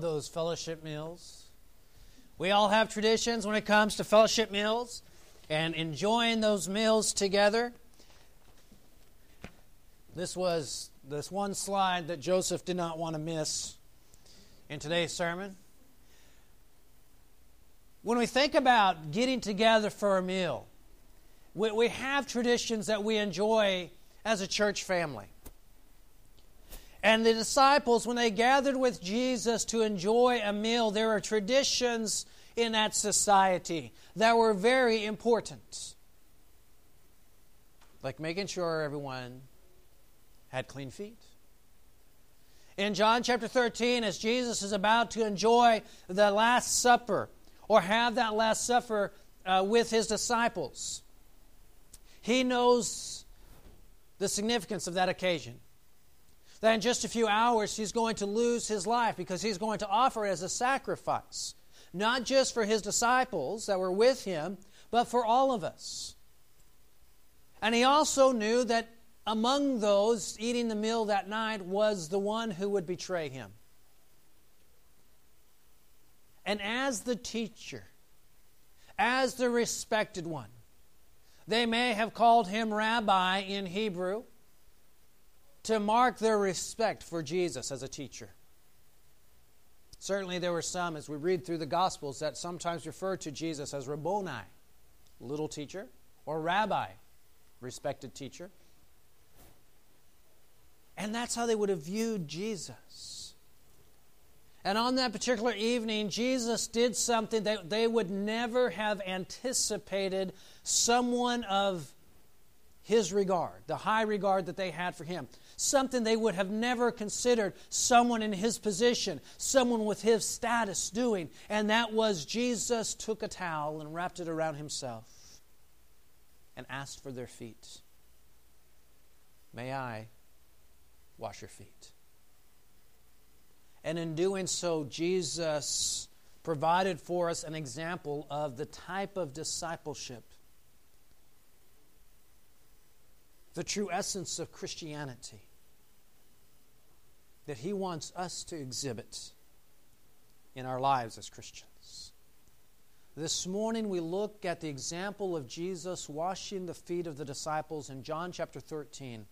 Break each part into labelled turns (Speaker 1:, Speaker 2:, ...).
Speaker 1: those fellowship meals? We all have traditions when it comes to fellowship meals and enjoying those meals together. This was this one slide that Joseph did not want to miss in today's sermon. When we think about getting together for a meal, we, we have traditions that we enjoy as a church family. And the disciples, when they gathered with Jesus to enjoy a meal, there are traditions in that society that were very important. Like making sure everyone had clean feet. In John chapter 13, as Jesus is about to enjoy the Last Supper or have that Last Supper uh, with his disciples, he knows the significance of that occasion that in just a few hours he's going to lose his life because he's going to offer it as a sacrifice, not just for his disciples that were with him, but for all of us. And he also knew that among those eating the meal that night was the one who would betray him. And as the teacher, as the respected one, they may have called him rabbi in Hebrew to mark their respect for Jesus as a teacher. Certainly, there were some, as we read through the Gospels, that sometimes refer to Jesus as Rabboni, little teacher, or rabbi, respected teacher. And that's how they would have viewed Jesus. And on that particular evening, Jesus did something that they would never have anticipated someone of his regard, the high regard that they had for him something they would have never considered someone in his position, someone with his status doing. And that was Jesus took a towel and wrapped it around himself and asked for their feet. May I wash your feet? And in doing so, Jesus provided for us an example of the type of discipleship, the true essence of Christianity that He wants us to exhibit in our lives as Christians. This morning we look at the example of Jesus washing the feet of the disciples in John chapter 13.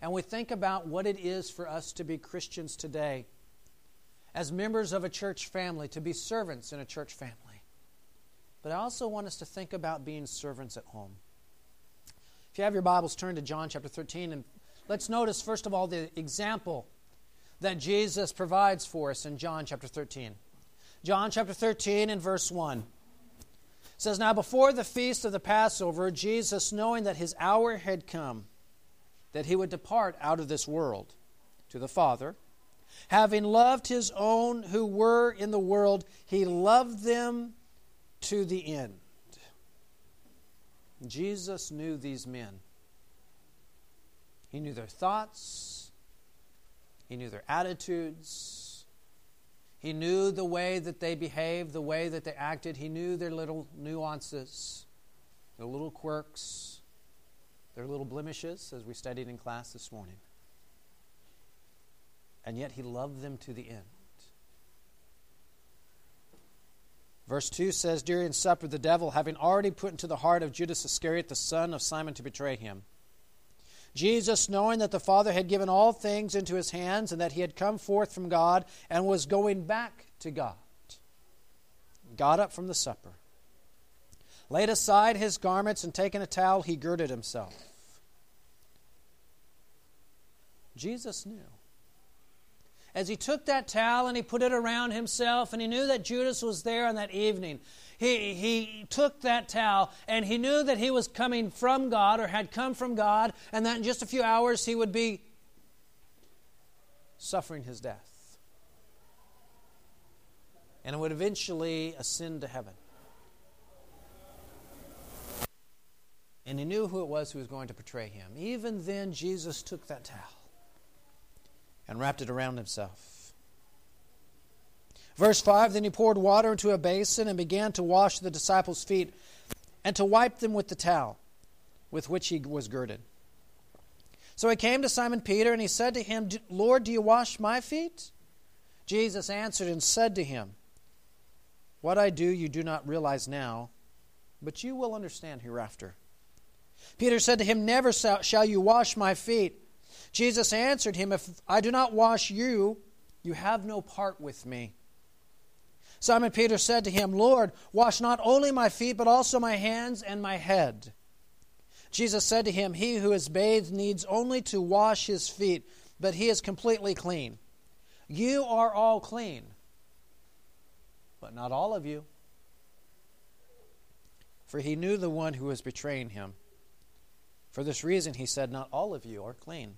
Speaker 1: And we think about what it is for us to be Christians today, as members of a church family, to be servants in a church family. But I also want us to think about being servants at home. If you have your Bibles, turn to John chapter 13, and let's notice, first of all, the example that Jesus provides for us in John chapter 13. John chapter 13 and verse 1 says, Now before the feast of the Passover, Jesus, knowing that his hour had come, that he would depart out of this world to the Father, having loved his own who were in the world, he loved them to the end. Jesus knew these men. He knew their thoughts, he knew their attitudes. He knew the way that they behaved, the way that they acted. He knew their little nuances, their little quirks, their little blemishes, as we studied in class this morning. And yet he loved them to the end. Verse 2 says, During supper, the devil, having already put into the heart of Judas Iscariot, the son of Simon, to betray him, Jesus, knowing that the Father had given all things into his hands and that he had come forth from God and was going back to God, got up from the supper, laid aside his garments, and taking a towel, he girded himself. Jesus knew. As he took that towel and he put it around himself, and he knew that Judas was there on that evening, he, he took that towel and he knew that he was coming from God or had come from God, and that in just a few hours he would be suffering his death. And would eventually ascend to heaven. And he knew who it was who was going to betray him. Even then, Jesus took that towel and wrapped it around himself. Verse 5 Then he poured water into a basin and began to wash the disciples' feet and to wipe them with the towel with which he was girded. So he came to Simon Peter and he said to him, Lord, do you wash my feet? Jesus answered and said to him, What I do you do not realize now, but you will understand hereafter. Peter said to him, Never shall you wash my feet. Jesus answered him, If I do not wash you, you have no part with me. Simon Peter said to him, Lord, wash not only my feet, but also my hands and my head. Jesus said to him, He who is bathed needs only to wash his feet, but he is completely clean. You are all clean, but not all of you. For he knew the one who was betraying him. For this reason, he said, Not all of you are clean.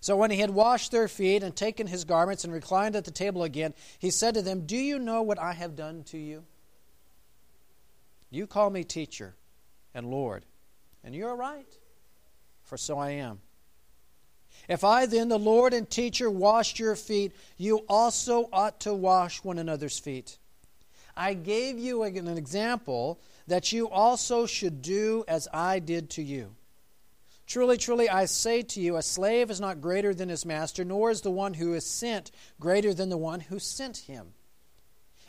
Speaker 1: So when he had washed their feet and taken his garments and reclined at the table again, he said to them, Do you know what I have done to you? You call me teacher and Lord, and you are right, for so I am. If I then, the Lord and teacher, washed your feet, you also ought to wash one another's feet. I gave you an example that you also should do as I did to you. Truly, truly, I say to you, a slave is not greater than his master, nor is the one who is sent greater than the one who sent him.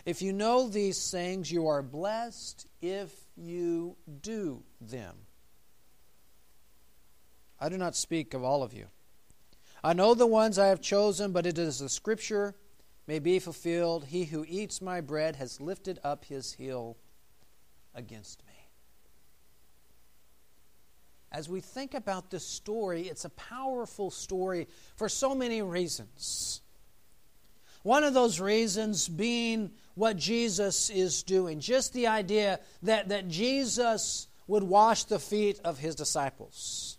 Speaker 1: If you know these things, you are blessed if you do them. I do not speak of all of you. I know the ones I have chosen, but it is the scripture may be fulfilled. He who eats my bread has lifted up his heel against me as we think about this story, it's a powerful story for so many reasons. One of those reasons being what Jesus is doing. Just the idea that, that Jesus would wash the feet of his disciples.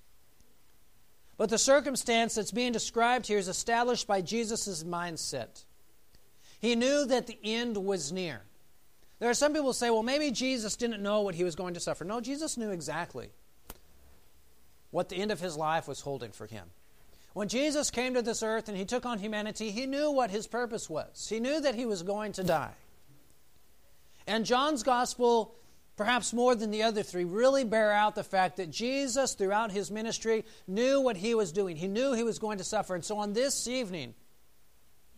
Speaker 1: But the circumstance that's being described here is established by Jesus' mindset. He knew that the end was near. There are some people who say, well, maybe Jesus didn't know what he was going to suffer. No, Jesus knew exactly what the end of his life was holding for him. When Jesus came to this earth and he took on humanity, he knew what his purpose was. He knew that he was going to die. And John's gospel, perhaps more than the other three, really bear out the fact that Jesus, throughout his ministry, knew what he was doing. He knew he was going to suffer. And so on this evening,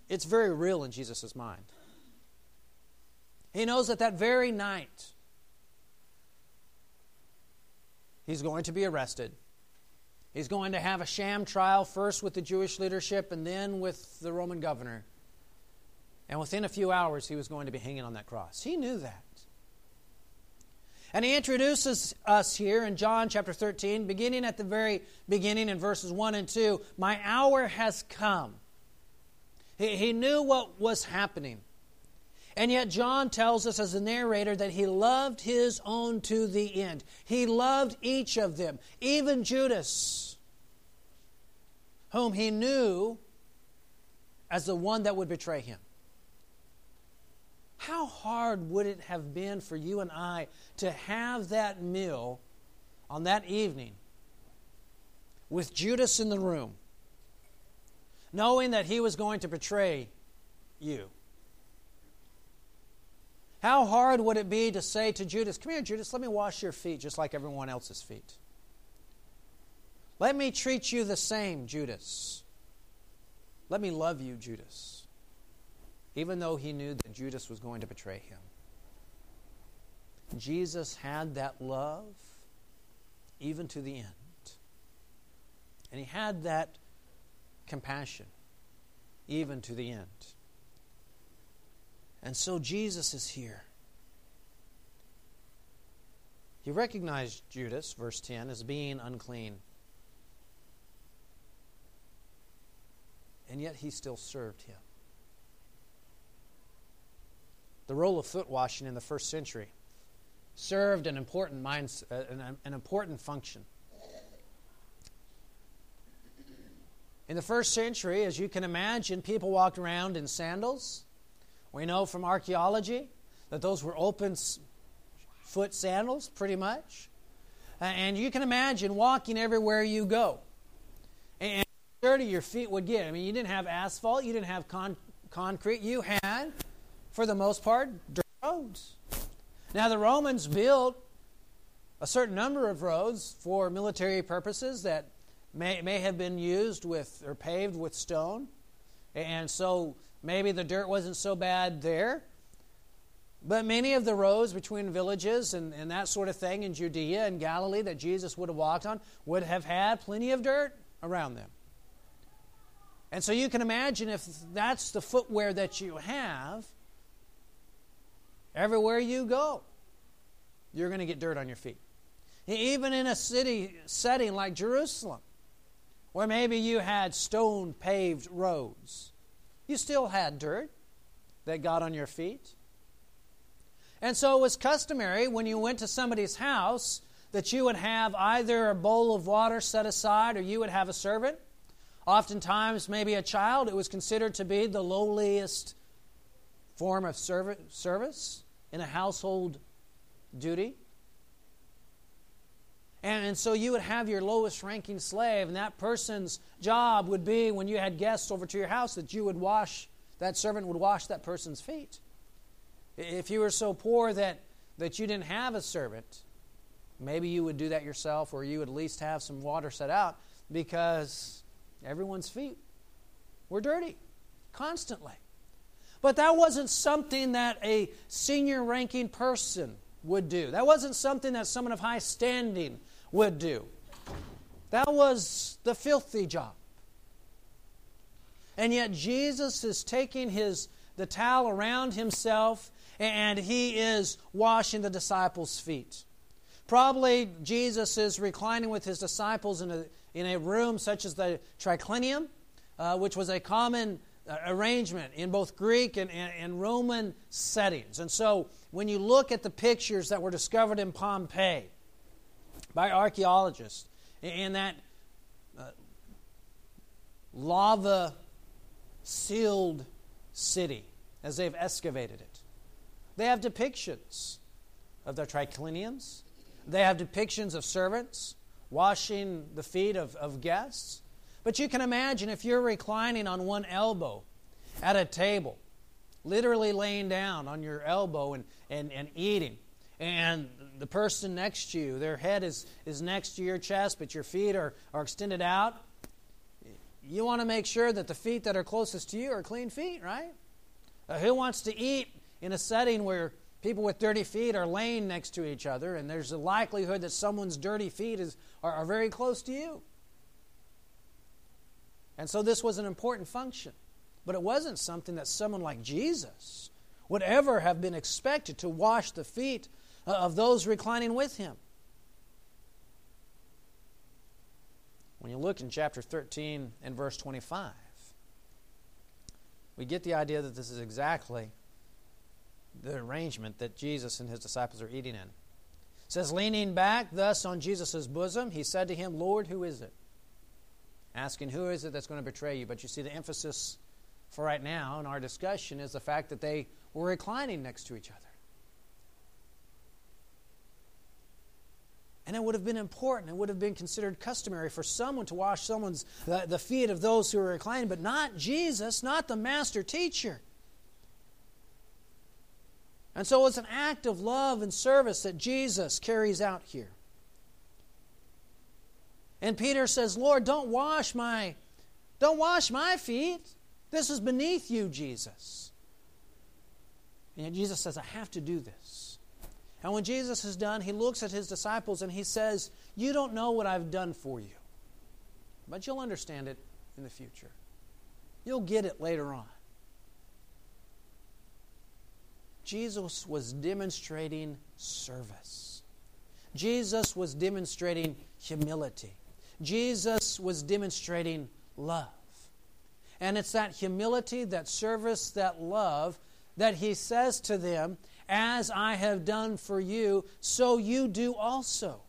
Speaker 1: it's very real in Jesus' mind. He knows that that very night, he's going to be arrested. He's going to have a sham trial first with the Jewish leadership and then with the Roman governor. And within a few hours, he was going to be hanging on that cross. He knew that. And he introduces us here in John chapter 13, beginning at the very beginning in verses 1 and 2. My hour has come. He, he knew what was happening. And yet, John tells us as a narrator that he loved his own to the end. He loved each of them, even Judas, whom he knew as the one that would betray him. How hard would it have been for you and I to have that meal on that evening with Judas in the room, knowing that he was going to betray you? How hard would it be to say to Judas, Come here, Judas, let me wash your feet just like everyone else's feet? Let me treat you the same, Judas. Let me love you, Judas. Even though he knew that Judas was going to betray him. Jesus had that love even to the end. And he had that compassion even to the end. And so Jesus is here. He recognized Judas, verse 10, as being unclean. And yet he still served him. The role of foot washing in the first century served an important, mind, uh, an, an important function. In the first century, as you can imagine, people walked around in sandals we know from archaeology that those were open foot sandals, pretty much. And you can imagine walking everywhere you go. And dirty your feet would get. I mean, you didn't have asphalt, you didn't have con- concrete. You had, for the most part, dirt roads. Now, the Romans built a certain number of roads for military purposes that may, may have been used with or paved with stone. And so maybe the dirt wasn't so bad there. But many of the roads between villages and, and that sort of thing in Judea and Galilee that Jesus would have walked on would have had plenty of dirt around them. And so you can imagine if that's the footwear that you have, everywhere you go, you're going to get dirt on your feet. Even in a city setting like Jerusalem, where maybe you had stone paved roads, you still had dirt that got on your feet. And so it was customary when you went to somebody's house that you would have either a bowl of water set aside or you would have a servant. Oftentimes, maybe a child. It was considered to be the lowliest form of service in a household duty. And, and so you would have your lowest ranking slave, and that person's job would be when you had guests over to your house that you would wash, that servant would wash that person's feet. If you were so poor that, that you didn't have a servant, maybe you would do that yourself, or you would at least have some water set out because everyone's feet were dirty constantly. But that wasn't something that a senior ranking person would do. That wasn't something that someone of high standing would do. That was the filthy job. And yet Jesus is taking his the towel around himself and he is washing the disciples' feet. Probably Jesus is reclining with his disciples in a, in a room such as the triclinium, uh, which was a common uh, arrangement in both Greek and, and, and Roman settings. And so when you look at the pictures that were discovered in Pompeii, by archaeologists in that uh, lava sealed city as they've excavated it. They have depictions of their tricliniums. They have depictions of servants washing the feet of, of guests. But you can imagine if you're reclining on one elbow at a table, literally laying down on your elbow and, and, and eating, and the person next to you, their head is, is next to your chest, but your feet are, are extended out. You want to make sure that the feet that are closest to you are clean feet, right? Uh, who wants to eat in a setting where people with dirty feet are laying next to each other and there's a likelihood that someone's dirty feet is, are, are very close to you? And so this was an important function. But it wasn't something that someone like Jesus would ever have been expected to wash the feet Uh, of those reclining with him. When you look in chapter 13 and verse 25, we get the idea that this is exactly the arrangement that Jesus and his disciples are eating in. It says, leaning back thus on Jesus' bosom, he said to him, Lord, who is it? Asking, who is it that's going to betray you? But you see, the emphasis for right now in our discussion is the fact that they were reclining next to each other. And it would have been important, it would have been considered customary for someone to wash someone's the, the feet of those who were reclining, but not Jesus, not the master teacher. And so it's an act of love and service that Jesus carries out here. And Peter says, Lord, don't wash my don't wash my feet. This is beneath you, Jesus. And Jesus says, I have to do this. And when Jesus is done, he looks at his disciples and he says, You don't know what I've done for you, but you'll understand it in the future. You'll get it later on. Jesus was demonstrating service. Jesus was demonstrating humility. Jesus was demonstrating love. And it's that humility, that service, that love that he says to them as I have done for you, so you do also.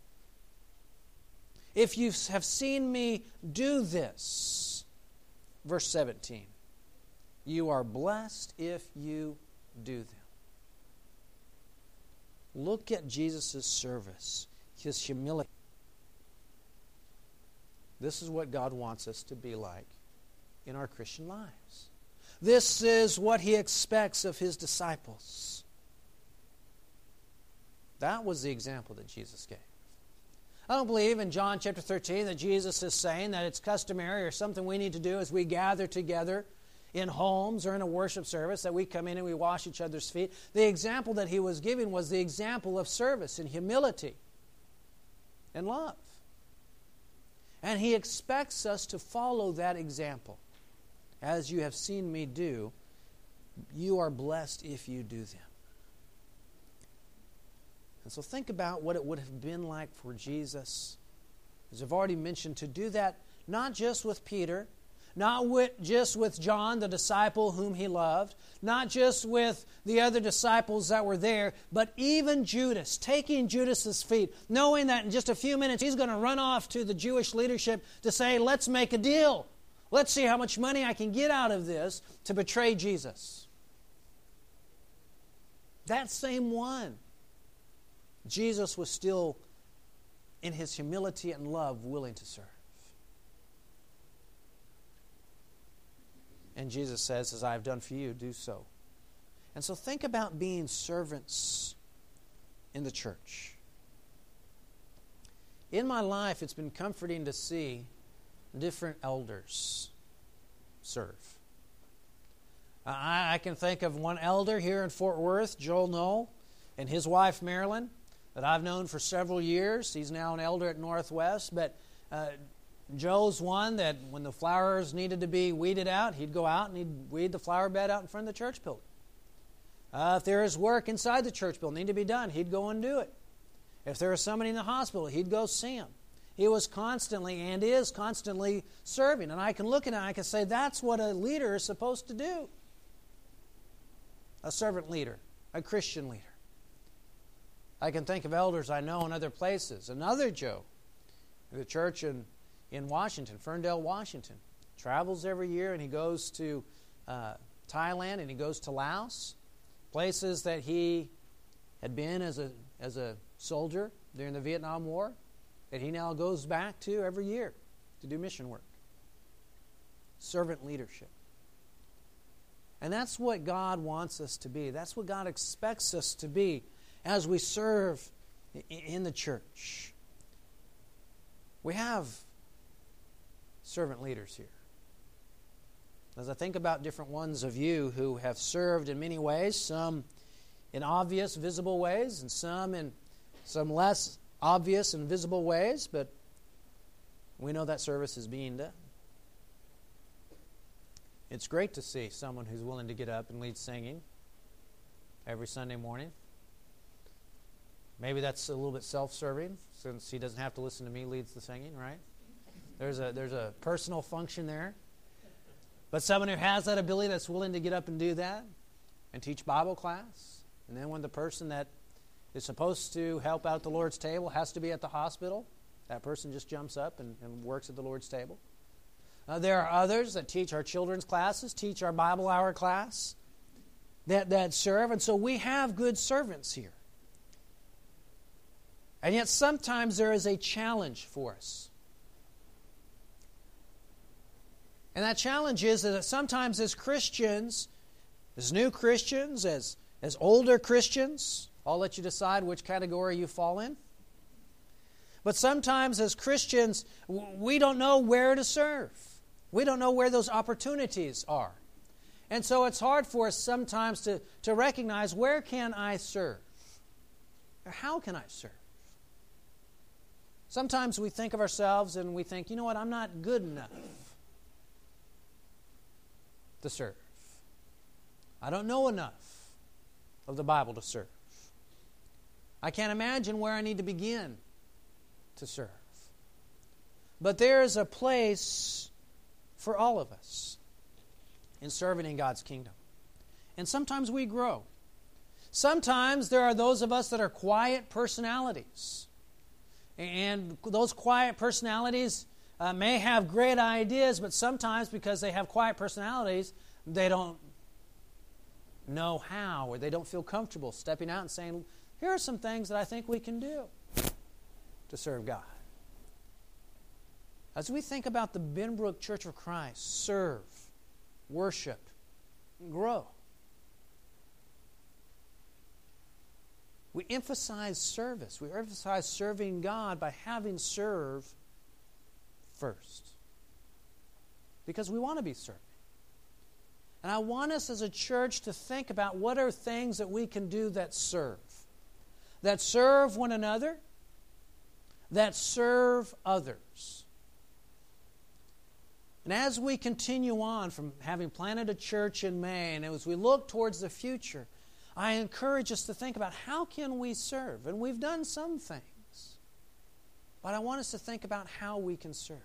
Speaker 1: If you have seen me do this, verse 17, you are blessed if you do them. Look at Jesus' service, his humility. This is what God wants us to be like in our Christian lives. This is what he expects of his disciples. That was the example that Jesus gave. I don't believe in John chapter 13 that Jesus is saying that it's customary or something we need to do as we gather together in homes or in a worship service that we come in and we wash each other's feet. The example that he was giving was the example of service and humility and love. And he expects us to follow that example. As you have seen me do, you are blessed if you do them. And so think about what it would have been like for Jesus, as I've already mentioned, to do that not just with Peter, not with, just with John, the disciple whom he loved, not just with the other disciples that were there, but even Judas, taking Judas's feet, knowing that in just a few minutes he's going to run off to the Jewish leadership to say, let's make a deal. Let's see how much money I can get out of this to betray Jesus. That same one, Jesus was still, in his humility and love, willing to serve. And Jesus says, As I have done for you, do so. And so think about being servants in the church. In my life, it's been comforting to see different elders serve. I, can think of one elder here in Fort Worth, Joel Knoll, and his wife Marilyn, that I've known for several years. He's now an elder at Northwest, but uh, Joe's one that when the flowers needed to be weeded out, he'd go out and he'd weed the flower bed out in front of the church building. Uh, if there is work inside the church building need to be done, he'd go and do it. If there was somebody in the hospital, he'd go see him. He was constantly and is constantly serving. And I can look at it and I can say that's what a leader is supposed to do a servant leader, a Christian leader. I can think of elders I know in other places. Another Joe, the church in in Washington, Ferndale, Washington. Travels every year and he goes to uh, Thailand and he goes to Laos, places that he had been as a, as a soldier during the Vietnam War, that he now goes back to every year to do mission work. Servant leadership. And that's what God wants us to be. That's what God expects us to be as we serve in the church. We have servant leaders here. As I think about different ones of you who have served in many ways, some in obvious, visible ways, and some in some less obvious and visible ways, but we know that service is being done. It's great to see someone who's willing to get up and lead singing every Sunday morning. Maybe that's a little bit self serving since he doesn't have to listen to me leads the singing, right? There's a, there's a personal function there. But someone who has that ability that's willing to get up and do that and teach Bible class. And then when the person that is supposed to help out the Lord's table has to be at the hospital, that person just jumps up and, and works at the Lord's table. Uh, there are others that teach our children's classes, teach our Bible hour class, that, that serve. And so we have good servants here. And yet sometimes there is a challenge for us. And that challenge is that sometimes as Christians, as new Christians, as, as older Christians, I'll let you decide which category you fall in. But sometimes as Christians, we don't know where to serve. We don't know where those opportunities are. And so it's hard for us sometimes to, to recognize where can I serve? Or how can I serve? Sometimes we think of ourselves and we think, you know what, I'm not good enough to serve. I don't know enough of the Bible to serve. I can't imagine where I need to begin to serve. But there is a place for all of us in serving in God's kingdom. And sometimes we grow. Sometimes there are those of us that are quiet personalities. And those quiet personalities uh, may have great ideas, but sometimes because they have quiet personalities, they don't know how or they don't feel comfortable stepping out and saying, Here are some things that I think we can do to serve God. As we think about the Benbrook Church of Christ, serve, worship, grow. We emphasize service. We emphasize serving God by having serve first. Because we want to be serving. And I want us as a church to think about what are things that we can do that serve, that serve one another, that serve others. And as we continue on from having planted a church in May, and as we look towards the future, I encourage us to think about how can we serve? And we've done some things. But I want us to think about how we can serve.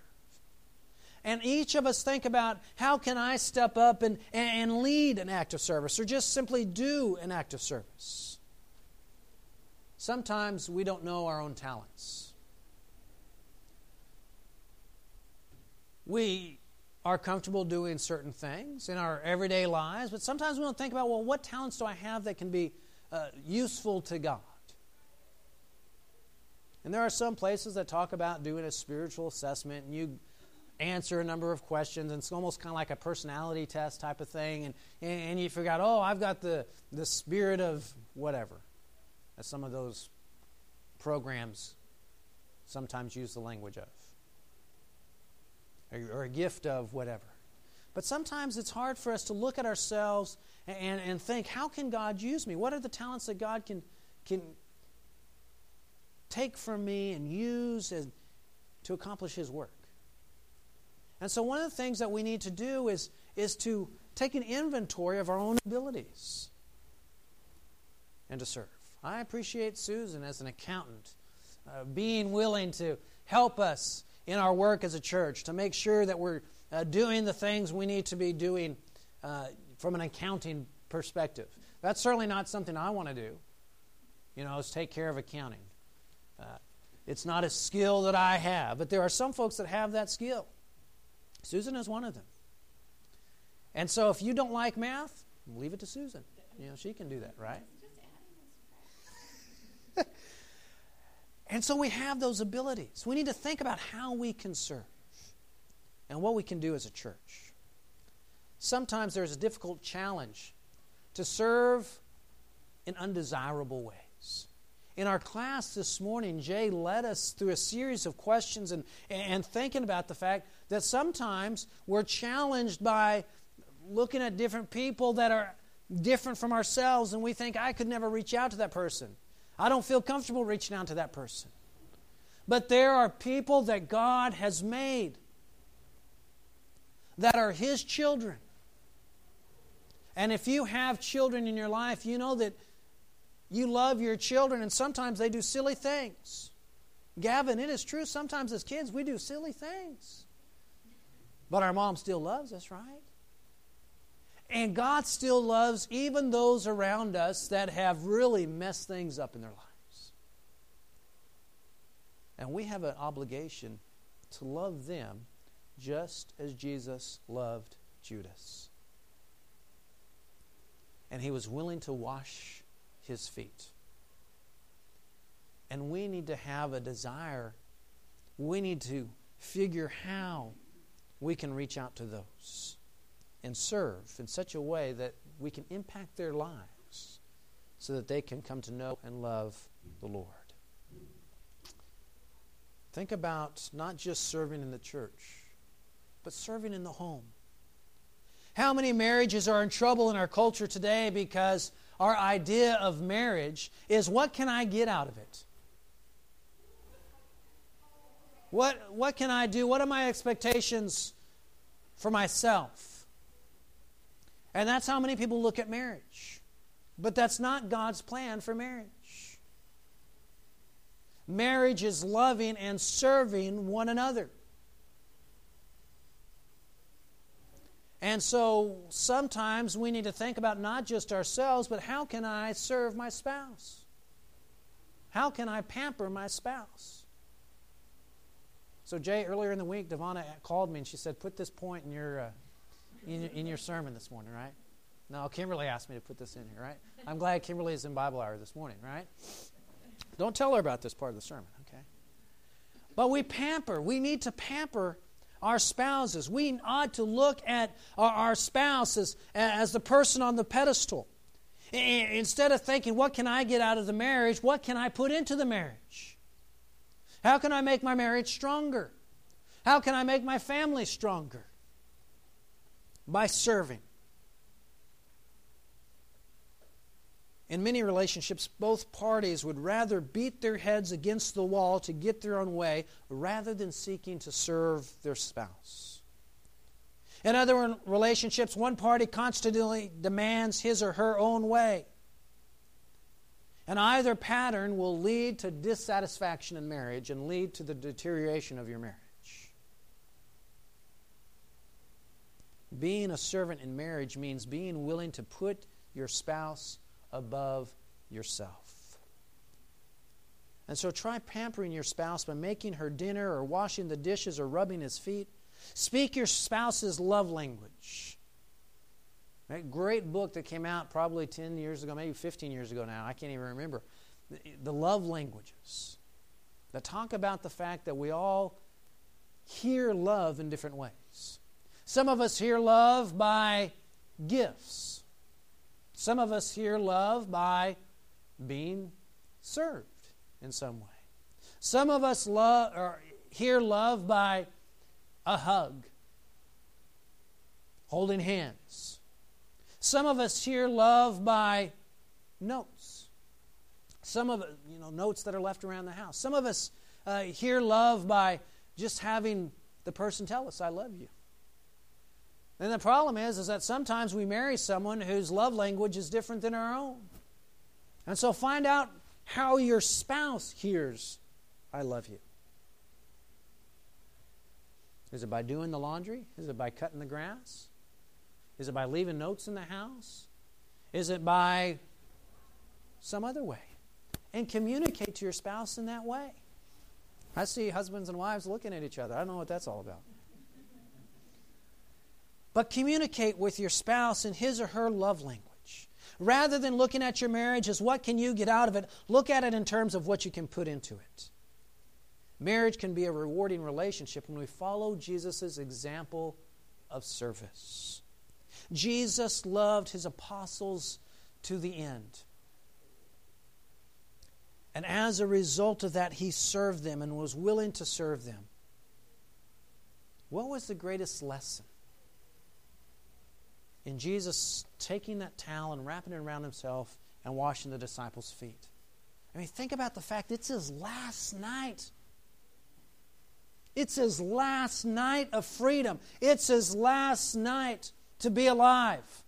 Speaker 1: And each of us think about how can I step up and, and lead an act of service or just simply do an act of service. Sometimes we don't know our own talents. We are comfortable doing certain things in our everyday lives, but sometimes we don't think about, well, what talents do I have that can be uh, useful to God? And there are some places that talk about doing a spiritual assessment, and you answer a number of questions, and it's almost kind of like a personality test type of thing, and, and you figure out, oh, I've got the, the spirit of whatever, as some of those programs sometimes use the language of or a gift of whatever. But sometimes it's hard for us to look at ourselves and, and think, how can God use me? What are the talents that God can, can take from me and use as, to accomplish His work? And so, one of the things that we need to do is, is to take an inventory of our own abilities and to serve. I appreciate Susan as an accountant uh, being willing to help us in our work as a church to make sure that we're uh, doing the things we need to be doing uh, from an accounting perspective. That's certainly not something I want to do. You know, is take care of accounting. Uh, it's not a skill that I have, but there are some folks that have that skill. Susan is one of them. And so if you don't like math, leave it to Susan. You know, she can do that, right? And so we have those abilities. We need to think about how we can serve and what we can do as a church. Sometimes there's a difficult challenge to serve in undesirable ways. In our class this morning, Jay led us through a series of questions and, and thinking about the fact that sometimes we're challenged by looking at different people that are different from ourselves, and we think, I could never reach out to that person. I don't feel comfortable reaching out to that person. But there are people that God has made that are His children. And if you have children in your life, you know that you love your children, and sometimes they do silly things. Gavin, it is true, sometimes as kids we do silly things. But our mom still loves us, right? And God still loves even those around us that have really messed things up in their lives. And we have an obligation to love them just as Jesus loved Judas. And he was willing to wash his feet. And we need to have a desire, we need to figure how we can reach out to those and serve in such a way that we can impact their lives so that they can come to know and love the Lord. Think about not just serving in the church, but serving in the home. How many marriages are in trouble in our culture today because our idea of marriage is what can I get out of it? What, what can I do? What are my expectations for myself? And that's how many people look at marriage. But that's not God's plan for marriage. Marriage is loving and serving one another. And so sometimes we need to think about not just ourselves, but how can I serve my spouse? How can I pamper my spouse? So, Jay, earlier in the week, Devonna called me and she said, Put this point in your. Uh, in, in your sermon this morning, right? No, Kimberly asked me to put this in here, right? I'm glad Kimberly is in Bible hour this morning, right? Don't tell her about this part of the sermon, okay? But we pamper. We need to pamper our spouses. We ought to look at our, our spouses as the person on the pedestal. Instead of thinking, what can I get out of the marriage? What can I put into the marriage? How can I make my marriage stronger? How can I make my family stronger? by serving. In many relationships, both parties would rather beat their heads against the wall to get their own way rather than seeking to serve their spouse. In other relationships, one party constantly demands his or her own way. And either pattern will lead to dissatisfaction in marriage and lead to the deterioration of your marriage. Being a servant in marriage means being willing to put your spouse above yourself. And so try pampering your spouse by making her dinner or washing the dishes or rubbing his feet. Speak your spouse's love language. That Great book that came out probably 10 years ago, maybe 15 years ago now. I can't even remember. The love languages that talk about the fact that we all hear love in different ways. Some of us hear love by gifts. Some of us hear love by being served in some way. Some of us love or hear love by a hug, holding hands. Some of us hear love by notes. Some of you know notes that are left around the house. Some of us uh, hear love by just having the person tell us, "I love you." And the problem is, is that sometimes we marry someone whose love language is different than our own. And so find out how your spouse hears, I love you. Is it by doing the laundry? Is it by cutting the grass? Is it by leaving notes in the house? Is it by some other way? And communicate to your spouse in that way. I see husbands and wives looking at each other. I don't know what that's all about. But communicate with your spouse in his or her love language. Rather than looking at your marriage as what can you get out of it, look at it in terms of what you can put into it. Marriage can be a rewarding relationship when we follow Jesus' example of service. Jesus loved his apostles to the end. And as a result of that, he served them and was willing to serve them. What was the greatest lesson? In Jesus taking that towel and wrapping it around himself and washing the disciples' feet. I mean, think about the fact it's his last night. It's his last night of freedom. It's his last night to be alive.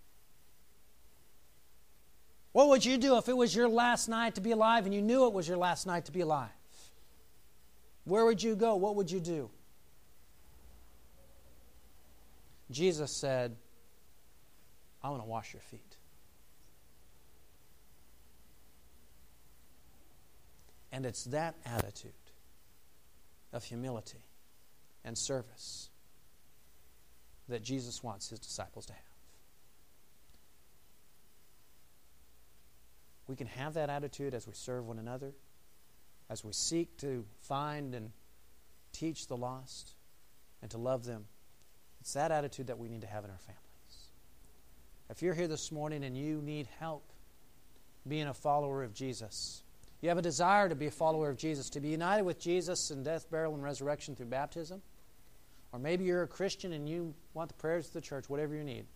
Speaker 1: What would you do if it was your last night to be alive and you knew it was your last night to be alive? Where would you go? What would you do? Jesus said, I want to wash your feet. And it's that attitude of humility and service that Jesus wants his disciples to have. We can have that attitude as we serve one another, as we seek to find and teach the lost and to love them. It's that attitude that we need to have in our family. If you're here this morning and you need help being a follower of Jesus, you have a desire to be a follower of Jesus, to be united with Jesus in death, burial, and resurrection through baptism, or maybe you're a Christian and you want the prayers of the church, whatever you need,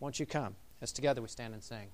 Speaker 1: won't you come as together we stand and sing?